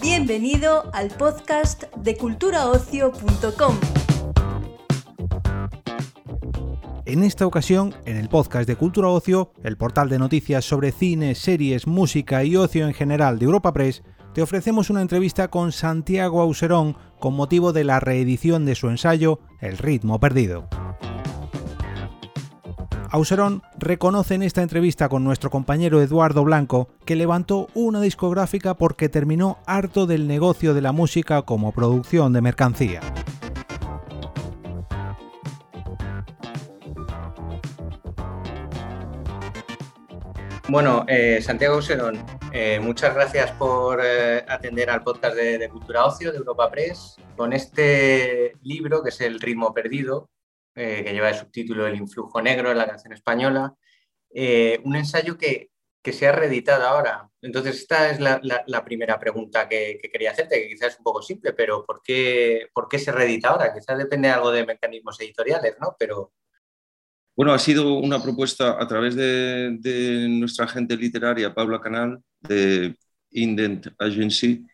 Bienvenido al podcast de culturaocio.com. En esta ocasión, en el podcast de Cultura Ocio, el portal de noticias sobre cine, series, música y ocio en general de Europa Press, te ofrecemos una entrevista con Santiago Auserón con motivo de la reedición de su ensayo El ritmo perdido. Auserón reconoce en esta entrevista con nuestro compañero Eduardo Blanco que levantó una discográfica porque terminó harto del negocio de la música como producción de mercancía. Bueno, eh, Santiago Serón, eh, muchas gracias por eh, atender al podcast de, Cultura Ocio de Europa Press con este libro que es El ritmo perdido, que lleva el subtítulo El influjo negro en la canción española, un ensayo que, se ha reeditado ahora. Entonces, esta es la, primera pregunta que, quería hacerte, que quizás es un poco simple, pero ¿por qué, ¿por qué se reedita ahora? Quizás depende algo de mecanismos editoriales, ¿no? Pero bueno, ha sido una propuesta a través de, nuestra agente literaria, Paula Canal, de Indent Agency,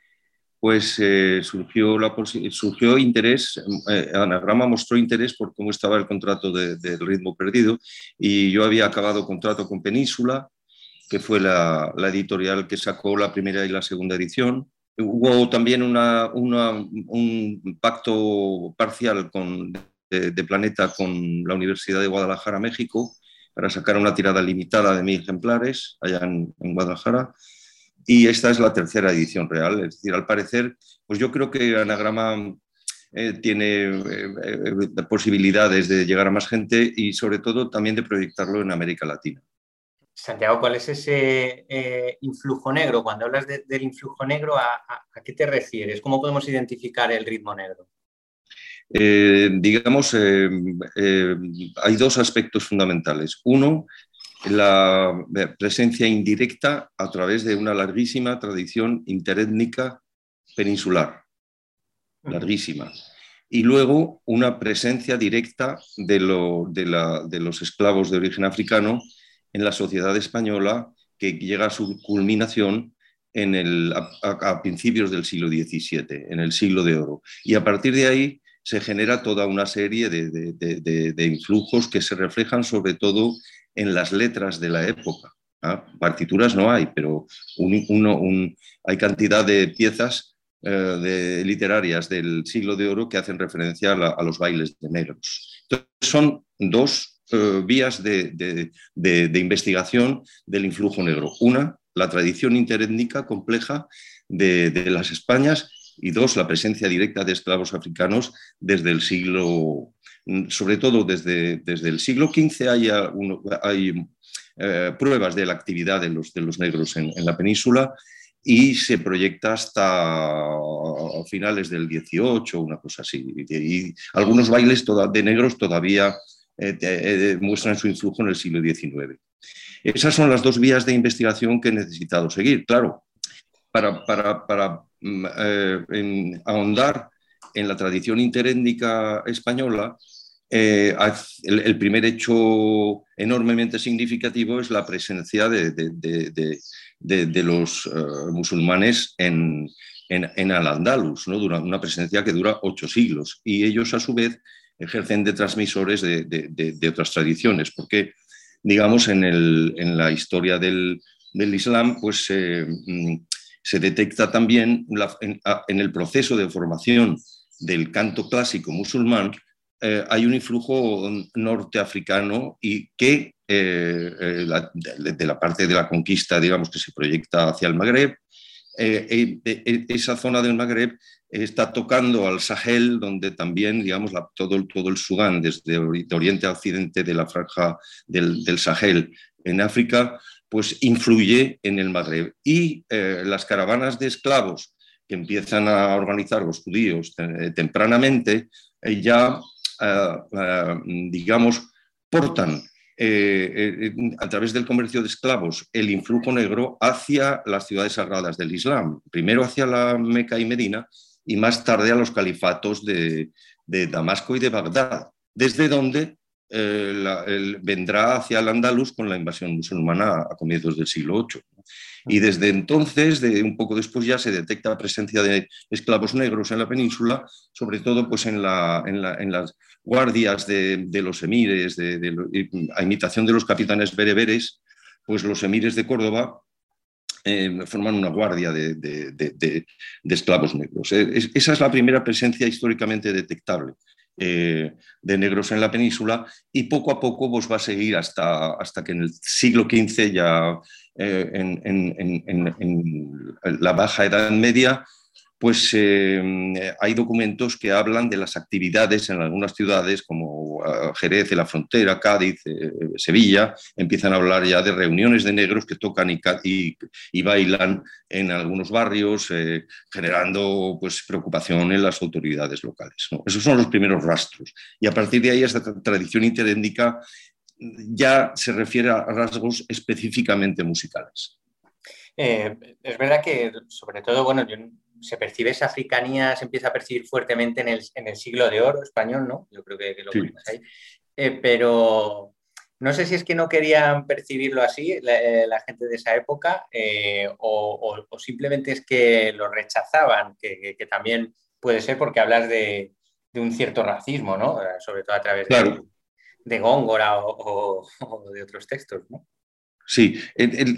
pues eh, surgió, interés, eh, Anagrama mostró interés por cómo estaba el contrato del ritmo perdido y yo había acabado contrato con Península, que fue la, editorial que sacó la primera y la segunda edición. Hubo también un pacto parcial con de, Planeta con la Universidad de Guadalajara, México, para sacar una tirada limitada de mil ejemplares allá en, Guadalajara. Y esta es la tercera edición real. Es decir, al parecer, pues yo creo que Anagrama eh, tiene eh, eh, posibilidades de llegar a más gente y sobre todo también de proyectarlo en América Latina. Santiago, ¿cuál es ese influjo negro? Cuando hablas del influjo negro, ¿a, qué te refieres? ¿Cómo podemos identificar el ritmo negro? Eh, digamos, eh, hay dos aspectos fundamentales. Uno, la presencia indirecta a través de una larguísima tradición interétnica peninsular, larguísima. Y luego una presencia directa de, los esclavos de origen africano en la sociedad española que llega a su culminación a, principios del siglo XVII, en el siglo de oro. Y a partir de ahí se genera toda una serie de, influjos que se reflejan sobre todo en las letras de la época. ¿ah? Partituras no hay, pero hay cantidad de piezas eh, literarias del siglo de oro que hacen referencia a, los bailes de negros. Entonces, son dos eh, vías de, investigación del influjo negro. Una, la tradición interétnica compleja de, las Españas y dos, la presencia directa de esclavos africanos desde el siglo, sobre todo desde, desde el siglo XV hay, hay eh, pruebas de la actividad de los, de los negros en, la península y se proyecta hasta finales del XVIII, una cosa así. Y, algunos bailes de negros todavía eh, eh, muestran su influjo en el siglo XIX. Esas son las dos vías de investigación que he necesitado seguir. Claro, para, para, para Mm, eh, en ahondar en la tradición interétnica española, eh, el, primer hecho enormemente significativo es la presencia de, los eh, musulmanes en, en, Al-Andalus, ¿no? una presencia que dura ocho siglos, y ellos a su vez ejercen de transmisores de, otras tradiciones, porque, digamos, en, la historia del, Islam, pues mm, se detecta también en, el proceso de formación del canto clásico musulmán, eh, hay un influjo norteafricano y que eh, eh, de, la parte de la conquista, digamos, que se proyecta hacia el Magreb, esa zona del Magreb está tocando al Sahel, donde también, digamos, todo, todo el Sudán, desde oriente a occidente de la franja del, del Sahel en África, pues influye en el Magreb. Y las caravanas de esclavos empiezan a organizar los judíos eh, tempranamente, eh, ya, digamos, portan a través del comercio de esclavos el influjo negro hacia las ciudades sagradas del Islam, primero hacia la Meca y Medina y más tarde a los califatos de, de Damasco y de Bagdad, desde donde vendrá hacia el Andalus con la invasión musulmana a comienzos del siglo VIII. Y desde entonces, de un poco después, ya se detecta la presencia de esclavos negros en la península, sobre todo pues, en, la, en, las guardias de, los emires, a imitación de los capitanes bereberes, pues los emires de Córdoba eh, forman una guardia de, esclavos negros. Eh, esa es la primera presencia históricamente detectable. Eh, de negros en la península y poco a poco pues, va a seguir hasta, hasta que en el siglo XV, ya en, en, la Baja Edad Media, pues eh, hay documentos que hablan de las actividades en algunas ciudades como eh, Jerez, la frontera, Cádiz, eh, Sevilla, empiezan a hablar ya de reuniones de negros que tocan y, bailan en algunos barrios, generando pues, preocupación en las autoridades locales. Esos son los primeros rastros. Y a partir de ahí esta tradición interétnica ya se refiere a rasgos específicamente musicales. es verdad que, sobre todo, bueno, se percibe esa africanía, se empieza a percibir fuertemente en el, siglo de oro español, ¿no? Yo creo que, lo sí. ahí. Eh, pero no sé si es que no querían percibirlo así la, eh, gente de esa época eh, o, simplemente es que lo rechazaban, que, también puede ser porque hablas de, un cierto racismo, ¿no? Sobre todo a través de, Góngora o, o de otros textos, ¿no? Sí,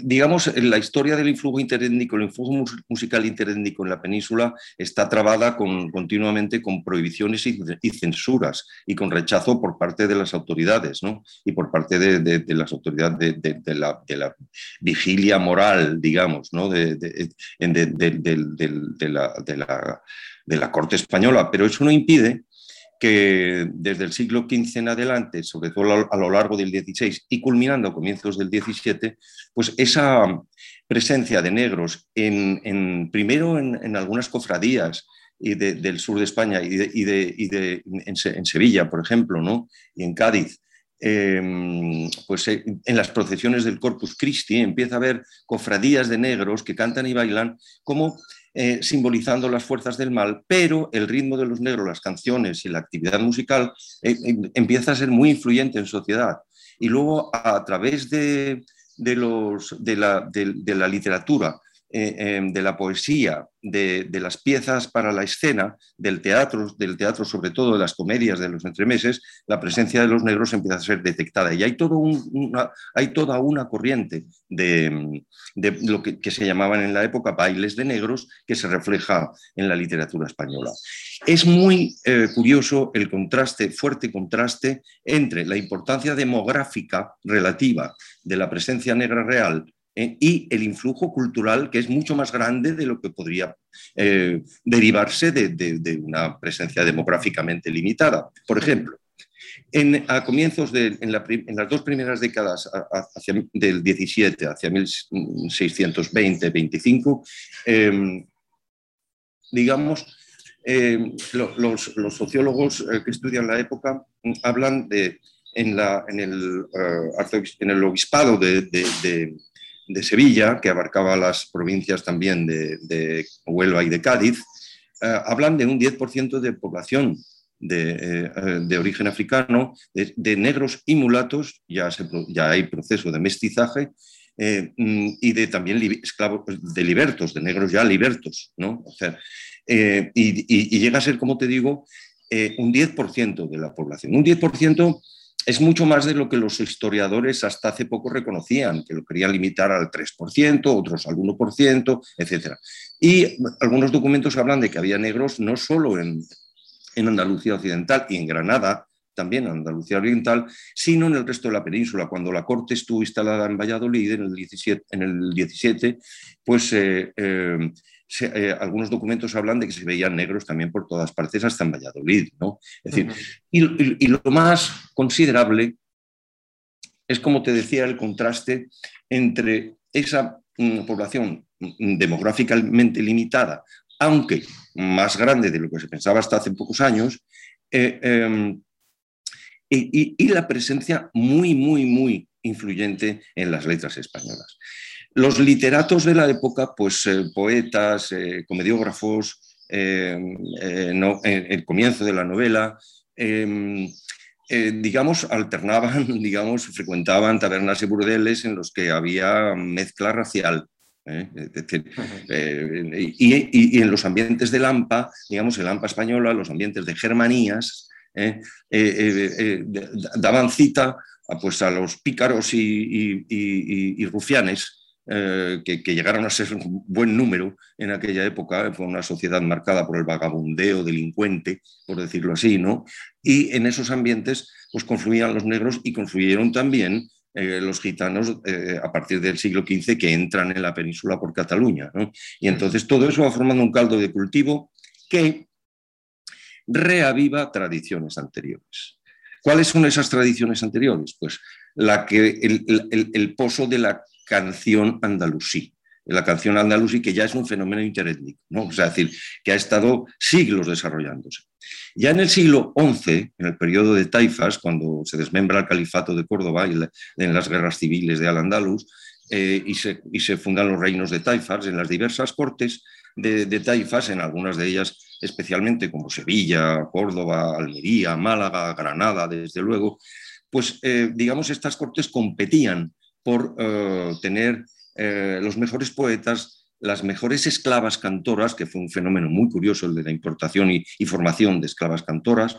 digamos, la historia del influjo interétnico, el influjo musical interétnico en la península está trabada continuamente con prohibiciones y, censuras y con rechazo por parte de las autoridades ¿no? y por parte de, las autoridades de, la, vigilia moral, digamos, ¿no? de, la corte española. Pero eso no impide que desde el siglo XV en adelante, sobre todo a lo largo del XVI y culminando a comienzos del XVII, pues esa presencia de negros en, primero en, algunas cofradías y del sur de España y, de, en, Sevilla, por ejemplo, ¿no? y en Cádiz, em, pues eh, en las procesiones del Corpus Christi empieza a haber cofradías de negros que cantan y bailan como eh, simbolizando las fuerzas del mal, pero el ritmo de los negros, las canciones y la actividad musical eh, em, empieza a ser muy influyente en sociedad. Y luego a, través de, los, de, la, de la literatura, de la poesía, de, las piezas para la escena, del teatro, del teatro sobre todo de las comedias de los entremeses, la presencia de los negros empieza a ser detectada. Y hay, todo una, hay toda una corriente de, lo que, se llamaban en la época bailes de negros que se refleja en la literatura española. Es muy eh, curioso el contraste, fuerte contraste entre la importancia demográfica relativa de la presencia negra real eh, y el influjo cultural que es mucho más grande de lo que podría eh, derivarse de, una presencia demográficamente limitada. Por ejemplo, en, a comienzos de en, las dos primeras décadas hacia, del 17 hacia 1620-25, em, digamos, em, los, sociólogos eh, que estudian la época hablan de en, la, en, el, en el obispado de, de Sevilla, que abarcaba las provincias también de, Huelva y de Cádiz, eh, hablan de un 10% de población de, eh, origen africano, de, negros y mulatos, ya, ya hay proceso de mestizaje, eh, y de también esclavos, de libertos, de negros ya libertos, ¿no? y, llega a ser, como te digo, un 10% de la población. Un 10% es mucho más de lo que los historiadores hasta hace poco reconocían, que lo querían limitar al 3%, otros al 1%, etc. Y algunos documentos hablan de que había negros no solo en, Andalucía Occidental y en Granada, también en Andalucía Oriental, sino en el resto de la península. Cuando la corte estuvo instalada en Valladolid en el 17, en el 17 pues eh, eh, eh, algunos documentos hablan de que se veían negros también por todas partes, hasta en Valladolid. ¿no? Es decir, y, lo más considerable es, como te decía, el contraste entre esa mm, población mm, demográficamente limitada, aunque más grande de lo que se pensaba hasta hace pocos años, eh, em, y, la presencia muy, muy, muy influyente en las letras españolas. Los literatos de la época, pues eh, poetas, eh, comediógrafos, eh, el comienzo de la novela, em, digamos, alternaban, digamos, frecuentaban tabernas y burdeles en los que había mezcla racial. ¿eh? Eh, y, en los ambientes de Lampa, digamos, el Lampa española, los ambientes de Germanías, daban cita a, pues, a los pícaros y, rufianes que, que, llegaron a ser un buen número en aquella época, fue una sociedad marcada por el vagabundeo delincuente, por decirlo así, ¿no? Y en esos ambientes pues confluían los negros y confluyeron también eh, los gitanos eh, a partir del siglo XV que entran en la península por Cataluña. Y entonces todo eso va formando un caldo de cultivo que reaviva tradiciones anteriores. ¿Cuáles son esas tradiciones anteriores? Pues la que, el, pozo de la canción andalusí la canción andalusí, que ya es un fenómeno interétnico, ¿no? es decir, que ha estado siglos desarrollándose. Ya en el siglo XI, en el periodo de Taifas, cuando se desmembra el califato de Córdoba y en las guerras civiles de Al-Andalus, eh, y, se, fundan los reinos de Taifas, en las diversas cortes de, Taifas, en algunas de ellas especialmente como Sevilla, Córdoba, Almería, Málaga, Granada, desde luego, pues eh, digamos estas cortes competían por eh, tener los mejores poetas las mejores esclavas cantoras, que fue un fenómeno muy curioso el de la importación y, formación de esclavas cantoras,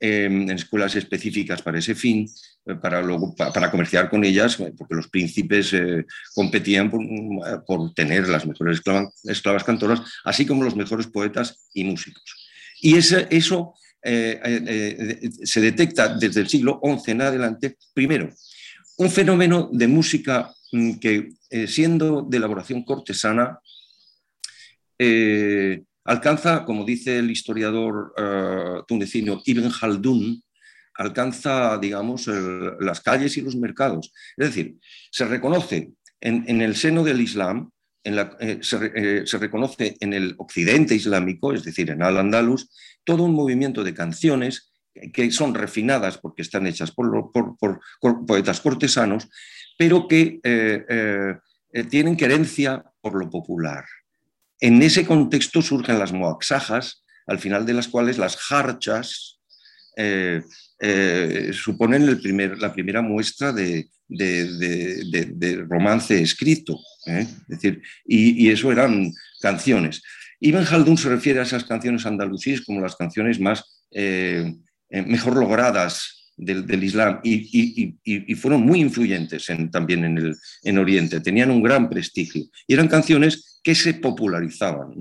em, en escuelas específicas para ese fin, eh, para, para, comerciar con ellas, eh, porque los príncipes eh, competían por, tener las mejores esclavas, cantoras, así como los mejores poetas y músicos. Y eso se detecta desde el siglo XI en adelante, primero, un fenómeno de música mm, que, eh, siendo de elaboración cortesana, eh, alcanza, como dice el historiador uh, tunecino Ibn Khaldun, alcanza, digamos, las calles y los mercados. Es decir, se reconoce en, el seno del Islam, se, se, reconoce en el occidente islámico, es decir, en Al-Andalus, todo un movimiento de canciones que son refinadas porque están hechas por, poetas cortesanos, pero que eh, eh, eh, tienen querencia por lo popular. En ese contexto surgen las moaxajas, al final de las cuales las jarchas suponen la primera muestra de, romance escrito. Es decir, y, eso eran canciones. Ibn Khaldun se refiere a esas canciones andalusíes como las canciones más mejor logradas del, Islam. Y, fueron muy influyentes también en, el, en Oriente, tenían un gran prestigio. Y eran canciones que se popularizaban.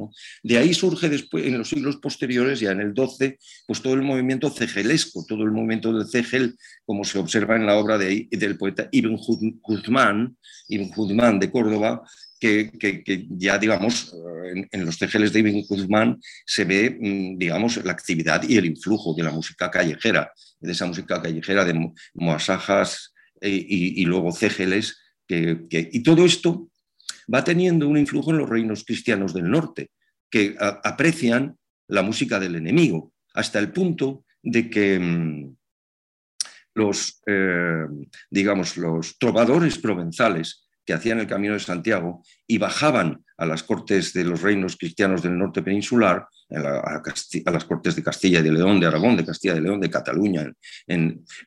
De ahí surge después, en los siglos posteriores, ya en el 12, pues todo el movimiento cegelesco, todo el movimiento del cegel, como se observa en la obra de, del poeta Ibn Hudman, Ibn de Córdoba, que, ya, digamos, en, los tejeles de Ibn Guzmán se ve, mm, digamos, la actividad y el influjo de la música callejera, de esa música callejera de moasajas e, y, luego cejeles, que, y todo esto va teniendo un influjo en los reinos cristianos del norte, que aprecian la música del enemigo, hasta el punto de que mm, los, eh, digamos, los trovadores provenzales que hacían el Camino de Santiago y bajaban a las cortes de los reinos cristianos del norte peninsular, a, las cortes de Castilla y de León, de Aragón, de Castilla y León, de Cataluña,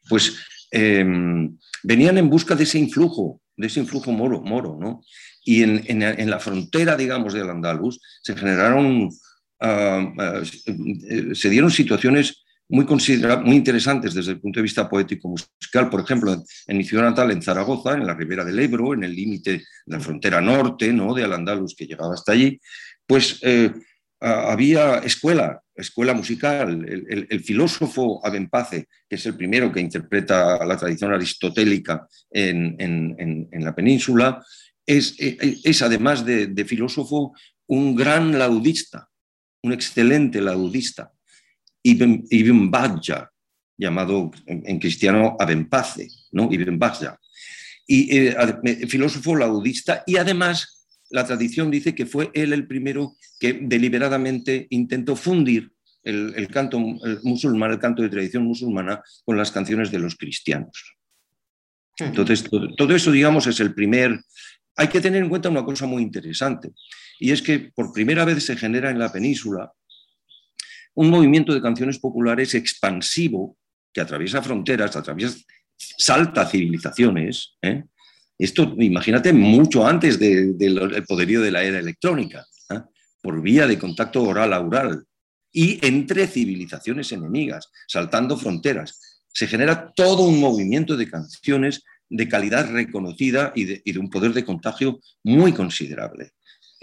pues em, venían en busca de ese influjo, de ese influjo moro, moro ¿no? Y en, la frontera, digamos, del Andaluz se generaron, ah, ah, se dieron situaciones muy, muy interesantes desde el punto de vista poético musical. Por ejemplo, en mi ciudad natal, en Zaragoza, en la ribera del Ebro, en el límite de la frontera norte ¿no? de Al-Andalus que llegaba hasta allí, pues eh, había escuela, escuela musical. El, filósofo Abenpace, que es el primero que interpreta la tradición aristotélica en, en, la península, es, es además de, de filósofo un gran laudista, un excelente laudista. Ibn, Ibn llamado en, cristiano Abenpace, ¿no? Ibn Bajja. Y eh, filósofo laudista y además la tradición dice que fue él el primero que deliberadamente intentó fundir el, canto musulmán, el canto de tradición musulmana, con las canciones de los cristianos. Entonces, todo, eso, digamos, es el primer... Hay que tener en cuenta una cosa muy interesante, y es que por primera vez se genera en la península un movimiento de canciones populares expansivo que atraviesa fronteras, atraviesa, salta civilizaciones. ¿eh? Esto, imagínate, mucho antes del poderío de la era electrónica, ¿eh? por vía de contacto oral a oral y entre civilizaciones enemigas, saltando fronteras. Se genera todo un movimiento de canciones de calidad reconocida y de, un poder de contagio muy considerable.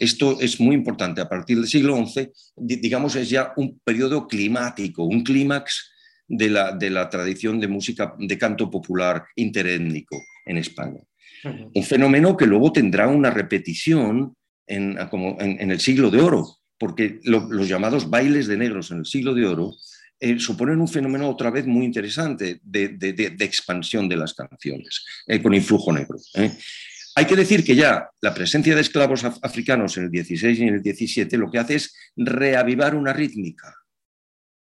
Esto es muy importante. A partir del siglo XI, digamos, es ya un periodo climático, un clímax de la, de la, tradición de música de canto popular interétnico en España. Un fenómeno que luego tendrá una repetición en, como en, el siglo de oro, porque los llamados bailes de negros en el siglo de oro eh, suponen un fenómeno otra vez muy interesante de, expansión de las canciones, eh, con influjo negro. ¿eh? Hay que decir que ya la presencia de esclavos africanos en el 16 y en el 17 lo que hace es reavivar una rítmica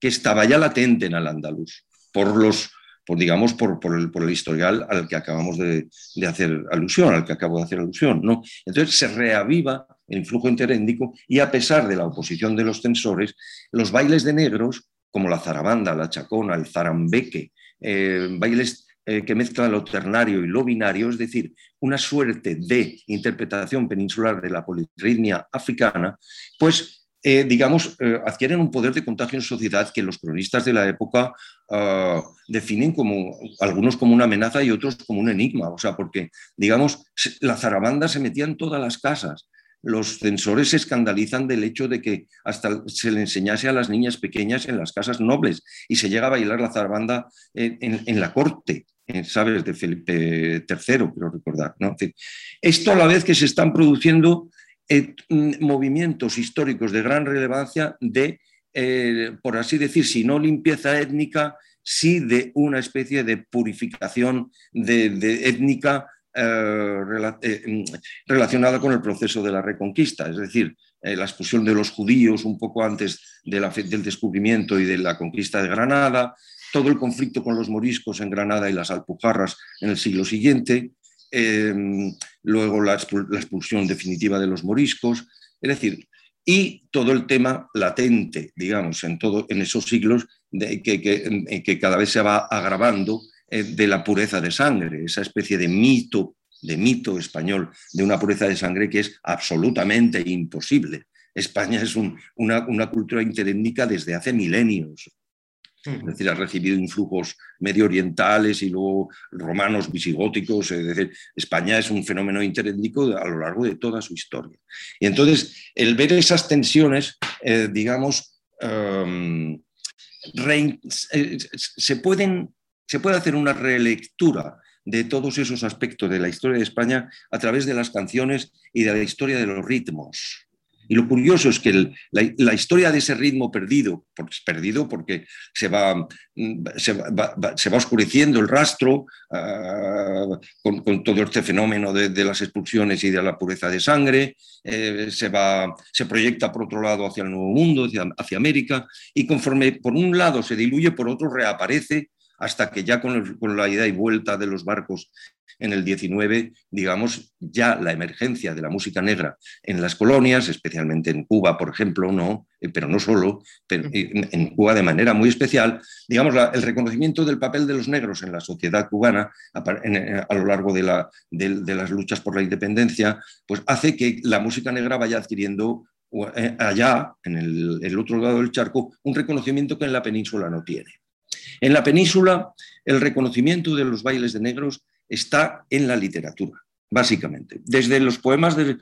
que estaba ya latente en el andaluz por los por, digamos, por, el, historial al que acabamos de, hacer alusión, al que acabo de hacer alusión. ¿no? Entonces se reaviva el influjo interéndico y a pesar de la oposición de los censores, los bailes de negros como la zarabanda, la chacona, el zarambeque, eh, bailes eh, que mezclan lo ternario y lo binario, es decir, una suerte de interpretación peninsular de la polirritmia africana, pues, eh, digamos, adquieren un poder de contagio en sociedad que los cronistas de la época ah, definen como, algunos como una amenaza y otros como un enigma, o sea, porque, digamos, la zarabanda se metía en todas las casas, los censores se escandalizan del hecho de que hasta se le enseñase a las niñas pequeñas en las casas nobles y se llega a bailar la zarabanda en, la corte, ¿sabes?, de Felipe III, quiero recordar. Esto a la vez que se están produciendo eh, movimientos históricos de gran relevancia de, eh, por así decir, si no limpieza étnica, sí de una especie de purificación de étnica eh, eh, mm, relacionada con el proceso de la reconquista, es decir, eh, la expulsión de los judíos un poco antes del descubrimiento y de la conquista de Granada, todo el conflicto con los moriscos en Granada y las alpujarras en el siglo siguiente, luego la, expulsión definitiva de los moriscos, es decir, y todo el tema latente, digamos, en, todo, en esos siglos de, que, que cada vez se va agravando eh, de la pureza de sangre, esa especie de mito, de mito español de una pureza de sangre que es absolutamente imposible. España es una, cultura interétnica desde hace milenios. Es decir, ha recibido influjos medio orientales y luego romanos, visigóticos. Es decir, España es un fenómeno interétnico a lo largo de toda su historia. Y entonces, el ver esas tensiones, eh, digamos, em, eh, se pueden se puede hacer una relectura de todos esos aspectos de la historia de España a través de las canciones y de la historia de los ritmos. Y lo curioso es que la, historia de ese ritmo perdido, porque perdido porque se va, se va, oscureciendo el rastro ah, con, todo este fenómeno de, las expulsiones y de la pureza de sangre, eh, se, va, se proyecta por otro lado hacia el Nuevo Mundo, hacia América, y conforme por un lado se diluye, por otro reaparece hasta que ya con, la ida y vuelta de los barcos en el 19, digamos, ya la emergencia de la música negra en las colonias, especialmente en Cuba, por ejemplo, no, eh, pero no solo, pero en Cuba de manera muy especial, digamos, el reconocimiento del papel de los negros en la sociedad cubana a, lo largo de, las luchas por la independencia, pues hace que la música negra vaya adquiriendo eh, allá, en el otro lado del charco, un reconocimiento que en la península no tiene. En la península, el reconocimiento de los bailes de negros está en la literatura, básicamente. Desde los poemas del,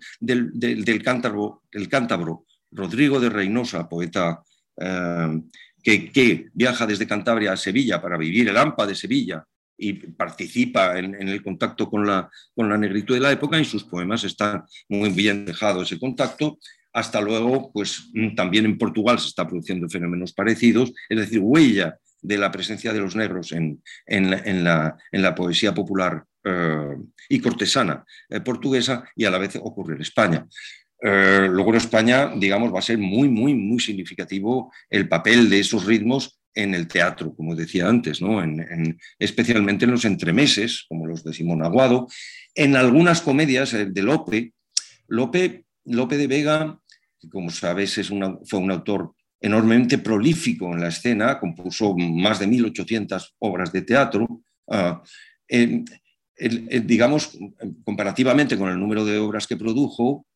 cántabro, Rodrigo de Reynosa, poeta eh, que, viaja desde Cantabria a Sevilla para vivir el AMPA de Sevilla y participa en, el contacto con la, con la negritud de la época, y sus poemas están muy bien dejado ese contacto. Hasta luego, pues también en Portugal se están produciendo fenómenos parecidos, es decir, huella de la presencia de los negros en, la, poesía popular eh, y cortesana eh, portuguesa y a la vez ocurre en España. Eh, luego en España, digamos, va a ser muy, muy, muy significativo el papel de esos ritmos en el teatro, como decía antes, ¿no? especialmente en los entremeses, como los de Simón Aguado, en algunas comedias de Lope. Lope, Lope de Vega, que como sabes es fue un autor enormemente prolífico en la escena, compuso más de 1.800 obras de teatro. Ah, digamos, comparativamente con el número de obras que produjo,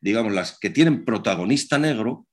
digamos, las que tienen protagonista negro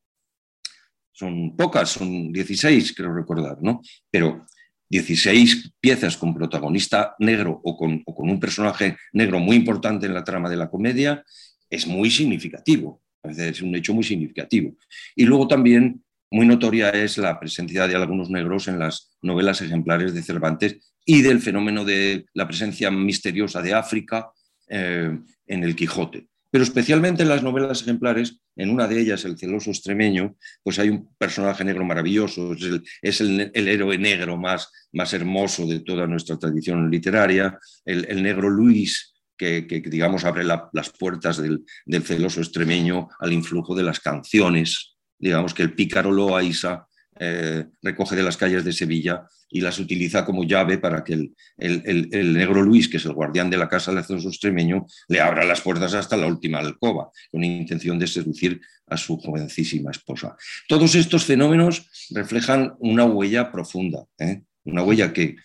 son pocas, son 16, creo recordar, ¿no? Pero 16 piezas con protagonista negro o con, un personaje negro muy importante en la trama de la comedia es muy significativo, es un hecho muy significativo. Y luego también muy notoria es la presencia de algunos negros en las novelas ejemplares de Cervantes y del fenómeno de la presencia misteriosa de África eh, en el Quijote. Pero especialmente en las novelas ejemplares, en una de ellas, El celoso extremeño, pues hay un personaje negro maravilloso, es el, héroe negro más, más, hermoso de toda nuestra tradición literaria, el, negro Luis, que, digamos abre las puertas del, celoso extremeño al influjo de las canciones, digamos que el pícaro Loaiza eh, recoge de las calles de Sevilla y las utiliza como llave para que el, negro Luis, que es el guardián de la casa del celoso extremeño, le abra las puertas hasta la última alcoba, con intención de seducir a su jovencísima esposa. Todos estos fenómenos reflejan una huella profunda, ¿eh? una huella que,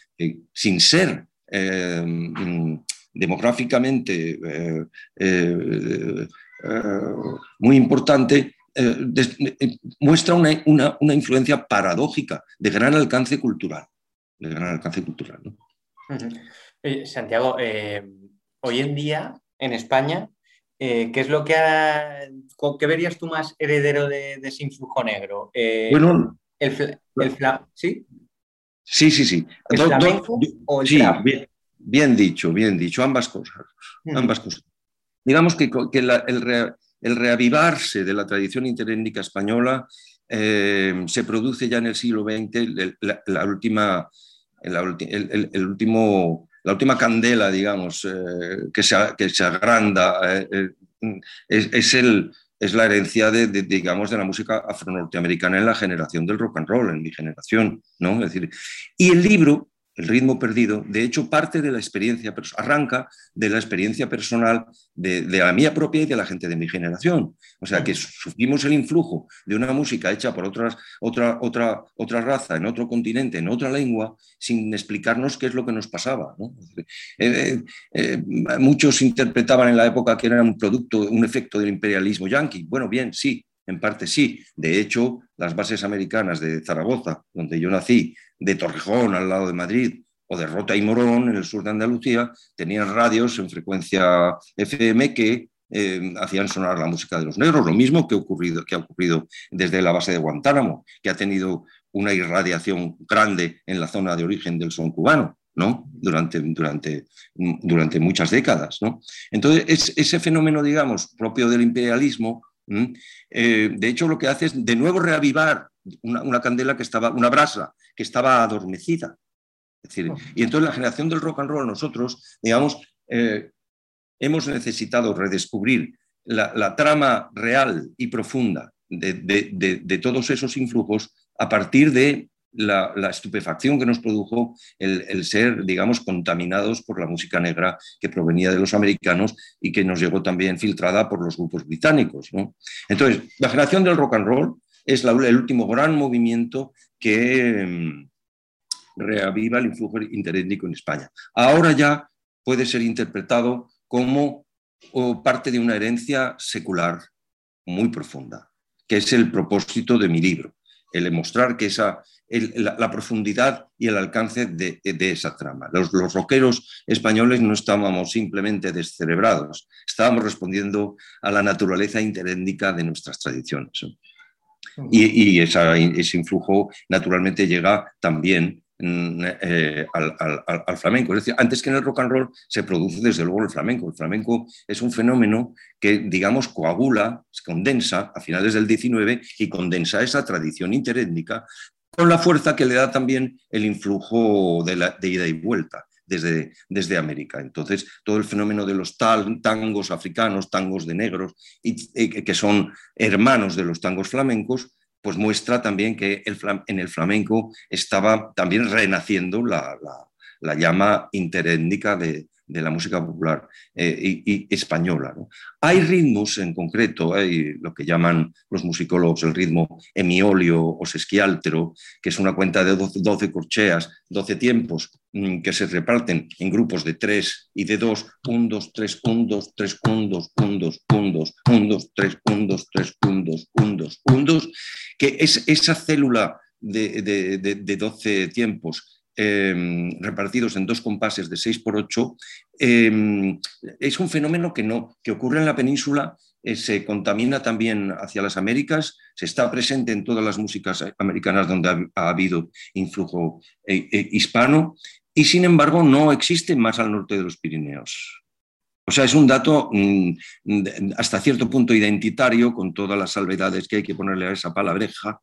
sin ser eh, demográficamente muy importante, muestra una, una, influencia paradójica de gran alcance cultural de gran alcance cultural. Santiago, eh, hoy en día en España, eh, ¿qué es lo que ¿qué verías tú más heredero de, ese influjo negro? Eh, bueno, el, ¿sí? Sí, sí, sí. sí, bien, dicho, bien dicho, ambas cosas. Ambas cosas. Digamos que, el, reavivarse de la tradición interétnica española se produce ya en el siglo XX, la última el, último, la última candela, digamos, eh, que, se, que se agranda, eh, eh, es, el, es la herencia de, digamos, de la música afro-norteamericana en la generación del rock and roll, en mi generación, ¿no? Es decir, y el libro el ritmo perdido, de hecho, parte de la experiencia, arranca de la experiencia personal de, la mía propia y de la gente de mi generación. O sea, que sufrimos el influjo de una música hecha por otras, otra, otra, otra raza, en otro continente, en otra lengua, sin explicarnos qué es lo que nos pasaba. Eh, eh, eh, muchos interpretaban en la época que era un producto, un efecto del imperialismo yanqui. Bueno, bien, sí, en parte sí. De hecho, las bases americanas de Zaragoza, donde yo nací, de Torrejón, al lado de Madrid, o de Rota y Morón, en el sur de Andalucía, tenían radios en frecuencia FM que eh, hacían sonar la música de los negros, lo mismo que, ha ocurrido desde la base de Guantánamo, que ha tenido una irradiación grande en la zona de origen del son cubano. ¿no? Durante, durante, durante muchas décadas. ¿no? Entonces, ese fenómeno, digamos, propio del imperialismo, eh, de hecho, lo que hace es de nuevo reavivar una, candela que estaba, una brasa que estaba adormecida. decir, y entonces la generación del rock and roll, nosotros, digamos, eh, hemos necesitado redescubrir la, trama real y profunda de, todos esos influjos a partir de la, estupefacción que nos produjo el, ser, digamos, contaminados por la música negra que provenía de los americanos y que nos llegó también filtrada por los grupos británicos. Entonces, la generación del rock and roll es el último gran movimiento que mm, reaviva el influjo interétnico en España. Ahora ya puede ser interpretado como parte de una herencia secular muy profunda, que es el propósito de mi libro, el demostrar que esa, la, profundidad y el alcance de, esa trama. Los, los rockeros españoles no estábamos simplemente descerebrados, estábamos respondiendo a la naturaleza interétnica de nuestras tradiciones. Y, ese influjo naturalmente llega también mm, eh, al, flamenco. Es decir, antes que en el rock and roll se produce desde luego el flamenco. El flamenco es un fenómeno que, digamos, coagula, se condensa a finales del XIX y condensa esa tradición interétnica con la fuerza que le da también el influjo de ida y vuelta desde, desde América. Entonces, todo el fenómeno de los tangos africanos, tangos de negros, y, que son hermanos de los tangos flamencos, pues muestra también que el, en el flamenco estaba también renaciendo la, llama interétnica de, de la música popular eh, y, española. Hay ritmos en concreto, hay lo que llaman los musicólogos el ritmo emiolio o sesquiáltero, que es una cuenta de 12, corcheas, 12 tiempos, mm, que se reparten en grupos de 3 y de 2, 1, 2, 3, 1, 2, 3, 1, 2, 1, 2, 1, 2, 1, 2, 3, 1, 2, 3, 1, 2, 1, 2, 1, 2, que es esa célula de, de, de, de 12 tiempos Em, repartidos en dos compases de 6 por 8, em, es un fenómeno que, no, que ocurre en la península, eh, se contamina también hacia las Américas, se está presente en todas las músicas americanas donde ha, habido influjo eh, eh, hispano y sin embargo no existe más al norte de los Pirineos. O sea, es un dato mm, hasta cierto punto identitario, con todas las salvedades que hay que ponerle a esa palabreja,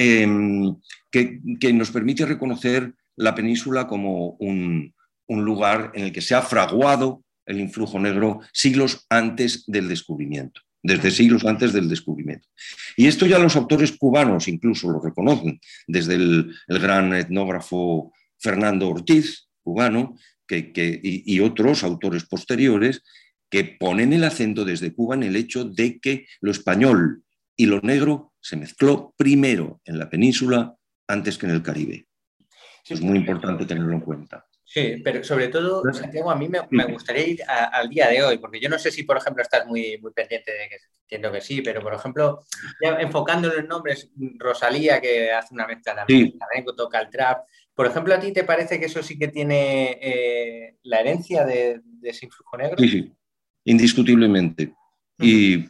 Em, que, nos permite reconocer la península como un, lugar en el que se ha fraguado el influjo negro siglos antes del descubrimiento, desde siglos antes del descubrimiento. Y esto ya los autores cubanos incluso lo reconocen, desde el, gran etnógrafo Fernando Ortiz, cubano, y, otros autores posteriores, que ponen el acento desde Cuba en el hecho de que lo español y lo negro se mezcló primero en la península antes que en el Caribe. es muy importante tenerlo en cuenta. Sí, pero sobre todo, Santiago, a mí me, gustaría ir al día de hoy, porque yo no sé si, por ejemplo, estás muy, muy pendiente de que entiendo que sí, pero por ejemplo, ya enfocándolo en nombres, Rosalía, que hace una mezcla de flamenco, toca el trap. Por ejemplo, ¿a ti te parece que eso sí que tiene eh, la herencia de, ese influjo negro? Sí, sí, indiscutiblemente. Y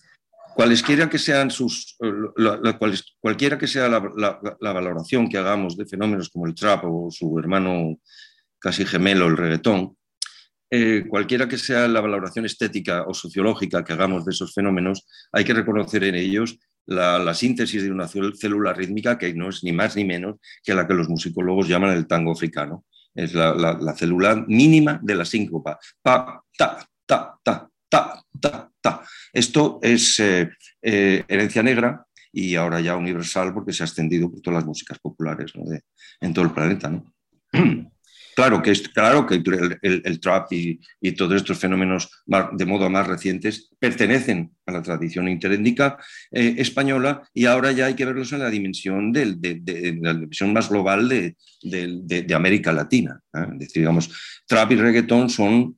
cualesquiera que sean sus, cualquiera que sea la, valoración que hagamos de fenómenos como el trap o su hermano casi gemelo, el reggaetón, eh, cualquiera que sea la valoración estética o sociológica que hagamos de esos fenómenos, hay que reconocer en ellos la, síntesis de una célula rítmica que no es ni más ni menos que la que los musicólogos llaman el tango africano. Es la, célula mínima de la síncopa. Pa, ta, ta, ta, ta, ta, Esto es eh, eh, herencia negra y ahora ya universal porque se ha extendido por todas las músicas populares en todo el planeta. Claro que, es, claro que el, trap y, todos estos fenómenos de modo más recientes pertenecen a la tradición interétnica eh, española y ahora ya hay que verlos en la dimensión, de, la dimensión más global de, América Latina. Es decir, digamos, trap y reggaetón son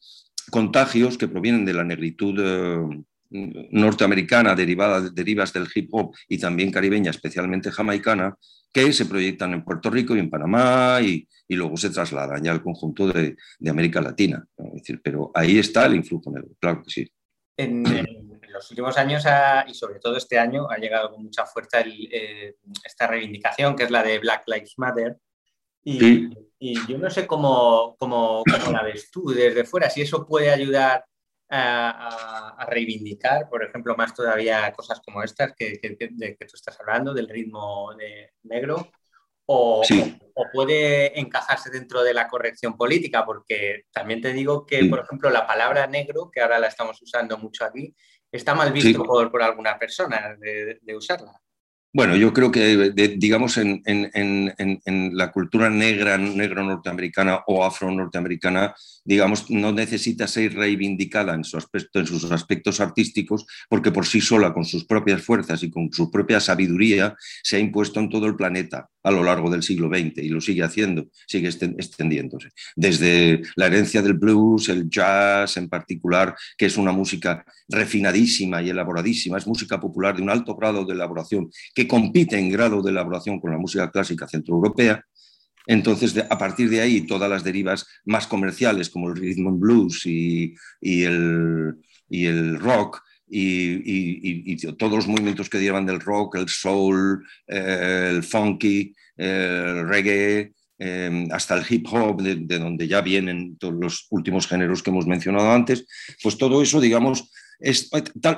contagios que provienen de la negritud eh, norteamericana derivada, derivas del hip hop y también caribeña, especialmente jamaicana, que se proyectan en Puerto Rico y en Panamá y, luego se trasladan ya al conjunto de, América Latina. decir, pero ahí está el influjo negro, claro que sí. En, los últimos años y sobre todo este año ha llegado con mucha fuerza eh, esta reivindicación que es la de Black Lives Matter. Y, y yo no sé cómo, cómo, la ves tú desde fuera, si eso puede ayudar a, reivindicar, por ejemplo, más todavía cosas como estas que, de que tú estás hablando, del ritmo de negro, o, o, puede encajarse dentro de la corrección política, porque también te digo que, por ejemplo, la palabra negro, que ahora la estamos usando mucho aquí, está mal visto por, por, alguna persona de, de usarla. Bueno, yo creo que, digamos, en, la cultura negra, negro norteamericana o afro-norteamericana, digamos, no necesita ser reivindicada en, su aspecto, en sus aspectos artísticos, porque por sí sola, con sus propias fuerzas y con su propia sabiduría, se ha impuesto en todo el planeta a lo largo del siglo XX y lo sigue haciendo, sigue extendiéndose. Desde la herencia del blues, el jazz en particular, que es una música refinadísima y elaboradísima, es música popular de un alto grado de elaboración que compite en grado de elaboración con la música clásica centroeuropea. Entonces, a partir de ahí, todas las derivas más comerciales, como el rhythm and blues y, el, y el rock, y, todos los movimientos que llevan del rock, el soul, eh, el funky, el reggae, em, hasta el hip hop, de, donde ya vienen todos los últimos géneros que hemos mencionado antes, pues todo eso, digamos, es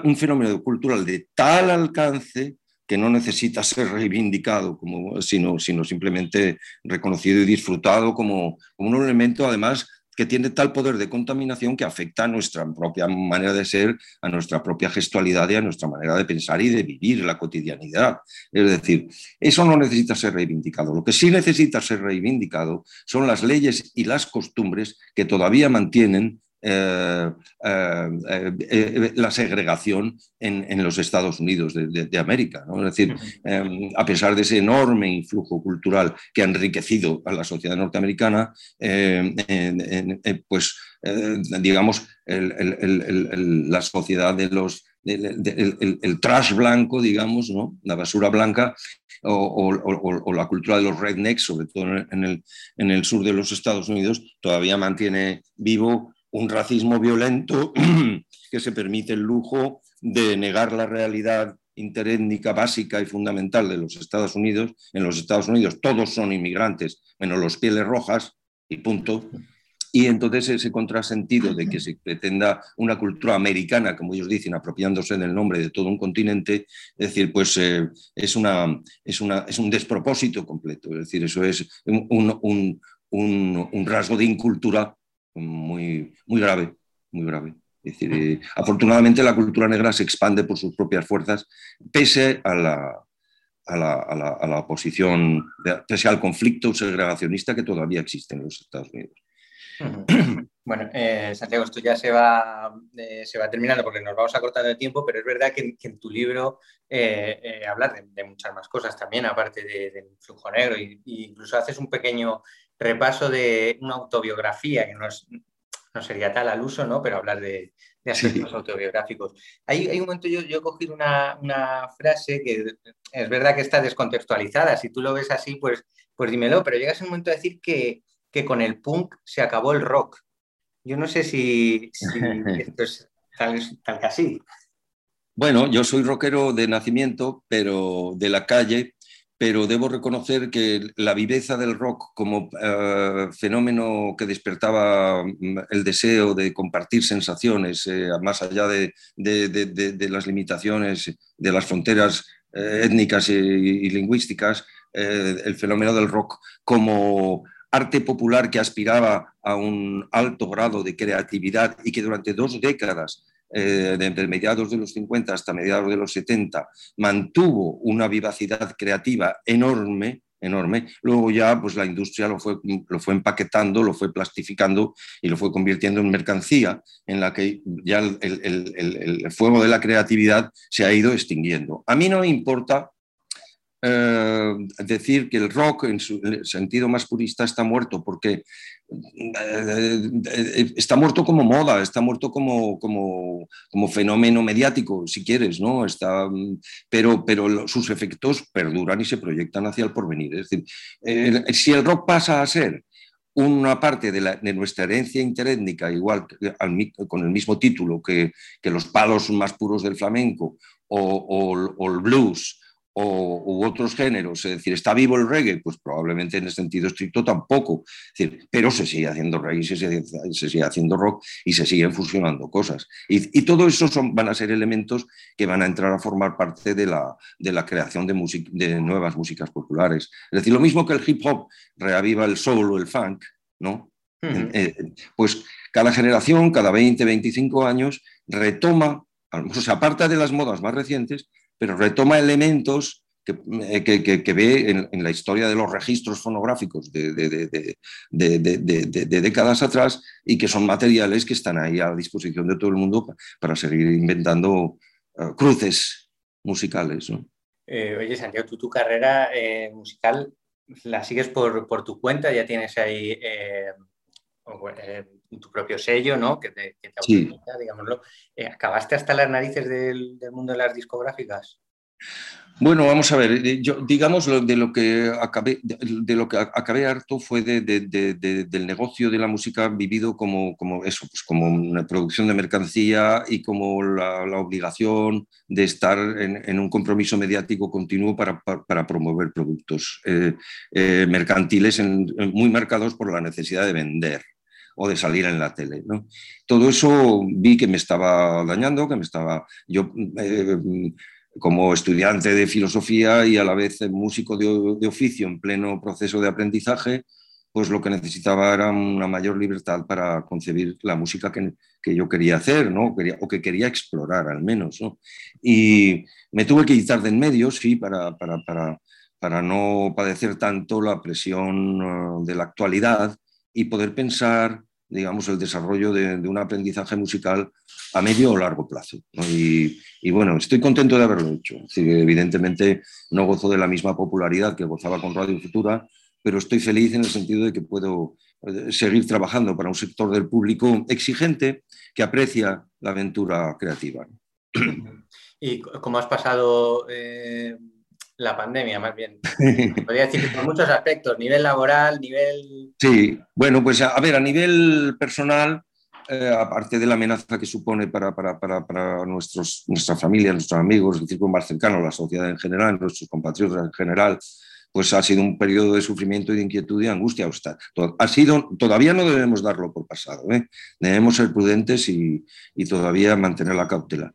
un fenómeno cultural de tal alcance que no necesita ser reivindicado, como, sino, sino simplemente reconocido y disfrutado como, como un elemento, además, que tiene tal poder de contaminación que afecta a nuestra propia manera de ser, a nuestra propia gestualidad y a nuestra manera de pensar y de vivir la cotidianidad. Es decir, eso no necesita ser reivindicado. Lo que sí necesita ser reivindicado son las leyes y las costumbres que todavía mantienen eh, eh, eh, la segregación en, los Estados Unidos de, América. Es decir, a pesar de ese enorme influjo cultural que ha enriquecido a la sociedad norteamericana, pues digamos, la sociedad de los el, trash blanco, digamos, ¿no? la basura blanca, o, la cultura de los rednecks, sobre todo en el, en el sur de los Estados Unidos, todavía mantiene vivo un racismo violento que se permite el lujo de negar la realidad interétnica básica y fundamental de los Estados Unidos. En los Estados Unidos todos son inmigrantes, menos los pieles rojas y punto. Y entonces ese contrasentido de que se pretenda una cultura americana, como ellos dicen, apropiándose del nombre de todo un continente, es decir, pues eh, es, una, es, una, es, un despropósito completo. Es decir, eso es un, un, un rasgo de incultura muy, muy grave, muy grave. Es decir, eh, afortunadamente la cultura negra se expande por sus propias fuerzas, pese a la, a la, a la, oposición, pese al conflicto segregacionista que todavía existe en los Estados Unidos. Bueno, eh, Santiago, esto ya se va, eh, se va terminando porque nos vamos acortando de tiempo, pero es verdad que, en tu libro eh, hablas de, muchas más cosas también, aparte del flujo negro, e incluso haces un pequeño repaso de una autobiografía, que no, no sería tal al uso, ¿no? pero hablar de, aspectos autobiográficos. Hay, hay, un momento, yo, yo he cogido una, una, frase que es verdad que está descontextualizada, si tú lo ves así, pues, pues dímelo, pero llegas un momento a decir que, que con el punk se acabó el rock. Yo no sé si, esto es tal, tal que así. Bueno, yo soy rockero de nacimiento, pero de la calle, pero debo reconocer que la viveza del rock como eh, fenómeno que despertaba mm, el deseo de compartir sensaciones eh, más allá de, las limitaciones de las fronteras eh, étnicas y, lingüísticas, el fenómeno del rock como arte popular que aspiraba a un alto grado de creatividad y que durante dos décadas eh, desde mediados de los 50 hasta mediados de los 70, mantuvo una vivacidad creativa enorme, enorme. Luego ya pues, la industria lo fue, lo fue empaquetando, lo fue plastificando y lo fue convirtiendo en mercancía en la que ya el, el fuego de la creatividad se ha ido extinguiendo. A mí no me importa eh, decir que el rock en su sentido más purista está muerto, porque eh, eh, está muerto como moda, está muerto como, como, como, fenómeno mediático, si quieres, ¿no? Está, pero, pero sus efectos perduran y se proyectan hacia el porvenir. Es decir, si el rock pasa a ser una parte de, nuestra herencia interétnica, igual con el mismo título que, que, los palos más puros del flamenco o el blues, o, u otros géneros, es decir, ¿está vivo el reggae? Pues probablemente en el sentido estricto tampoco, pero se sigue haciendo reggae, se sigue, se sigue haciendo rock y se siguen fusionando cosas. Y, todo eso son, van a ser elementos que van a entrar a formar parte de la, de la creación de, de nuevas músicas populares. Es decir, lo mismo que el hip hop reaviva el soul o el funk, ¿no? Eh, pues cada generación, cada 20, 25 años, retoma, o sea, aparte de las modas más recientes, pero retoma elementos que, eh, ve en, la historia de los registros fonográficos de, décadas atrás y que son materiales que están ahí a disposición de todo el mundo para seguir inventando eh, cruces musicales. Eh, oye, Santiago, tú tu carrera musical la sigues por, tu cuenta, ya tienes ahí tu propio sello, ¿no? Que te, que digámoslo. Eh, ¿Acabaste hasta las narices del, mundo de las discográficas? Bueno, vamos a ver, eh, yo, digamos, de lo que acabé, de, lo que acabé harto fue del negocio de la música vivido como, como eso, pues como una producción de mercancía y como la, obligación de estar en, un compromiso mediático continuo para, para, promover productos eh, mercantiles muy marcados por la necesidad de vender o de salir en la tele. ¿no? Todo eso vi que me estaba dañando, que me estaba... Yo, eh, como estudiante de filosofía y a la vez músico de, oficio en pleno proceso de aprendizaje, pues lo que necesitaba era una mayor libertad para concebir la música que, que yo quería hacer, ¿no? Quería, o que quería explorar al menos. ¿no? Y me tuve que quitar de en medio, sí, para, para, para, para no padecer tanto la presión uh, de la actualidad y poder pensar, digamos, el desarrollo de, un aprendizaje musical a medio o largo plazo. y, bueno, estoy contento de haberlo hecho. Es decir, evidentemente no gozo de la misma popularidad que gozaba con Radio Futura, pero estoy feliz en el sentido de que puedo eh, seguir trabajando para un sector del público exigente que aprecia la aventura creativa. ¿Y cómo has pasado eh, la pandemia, más bien? Podría decir que por muchos aspectos, nivel laboral, nivel... Sí, bueno, pues a, ver, a nivel personal, eh, aparte de la amenaza que supone para, para, para, para nuestros, nuestra familia, nuestros amigos, el círculo más cercano, la sociedad en general, nuestros compatriotas en general, pues ha sido un periodo de sufrimiento y de inquietud y angustia. Ha sido, todavía no debemos darlo por pasado, ¿eh? debemos ser prudentes y, todavía mantener la cautela.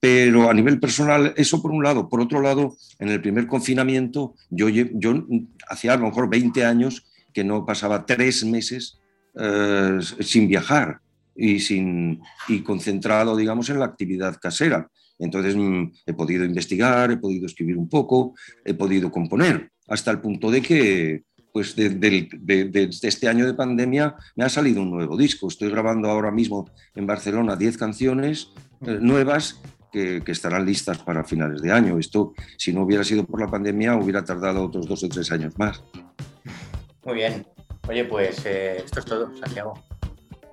Pero a nivel personal, eso por un lado. Por otro lado, en el primer confinamiento, yo, yo hacía a lo mejor 20 años que no pasaba tres meses eh, sin viajar y, sin, y concentrado, digamos, en la actividad casera. Entonces mm, he podido investigar, he podido escribir un poco, he podido componer hasta el punto de que pues de, de, de, de, este año de pandemia me ha salido un nuevo disco. Estoy grabando ahora mismo en Barcelona 10 canciones eh, nuevas que, que, estarán listas para finales de año. Esto, si no hubiera sido por la pandemia, hubiera tardado otros dos o tres años más. Muy bien. Oye, pues eh, esto es todo, Santiago.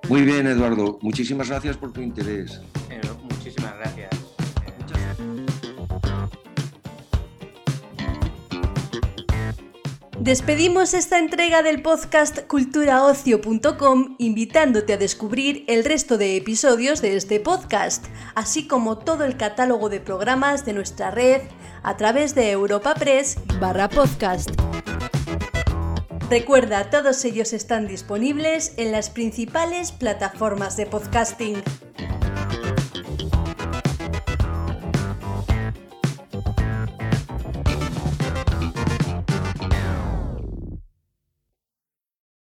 Muy bien, Eduardo. Muchísimas gracias por tu interés. Eh, muchísimas gracias. Despedimos esta entrega del podcast culturaocio.com invitándote a descubrir el resto de episodios de este podcast, así como todo el catálogo de programas de nuestra red a través de Europa Press barra podcast. Recuerda, todos ellos están disponibles en las principales plataformas de podcasting.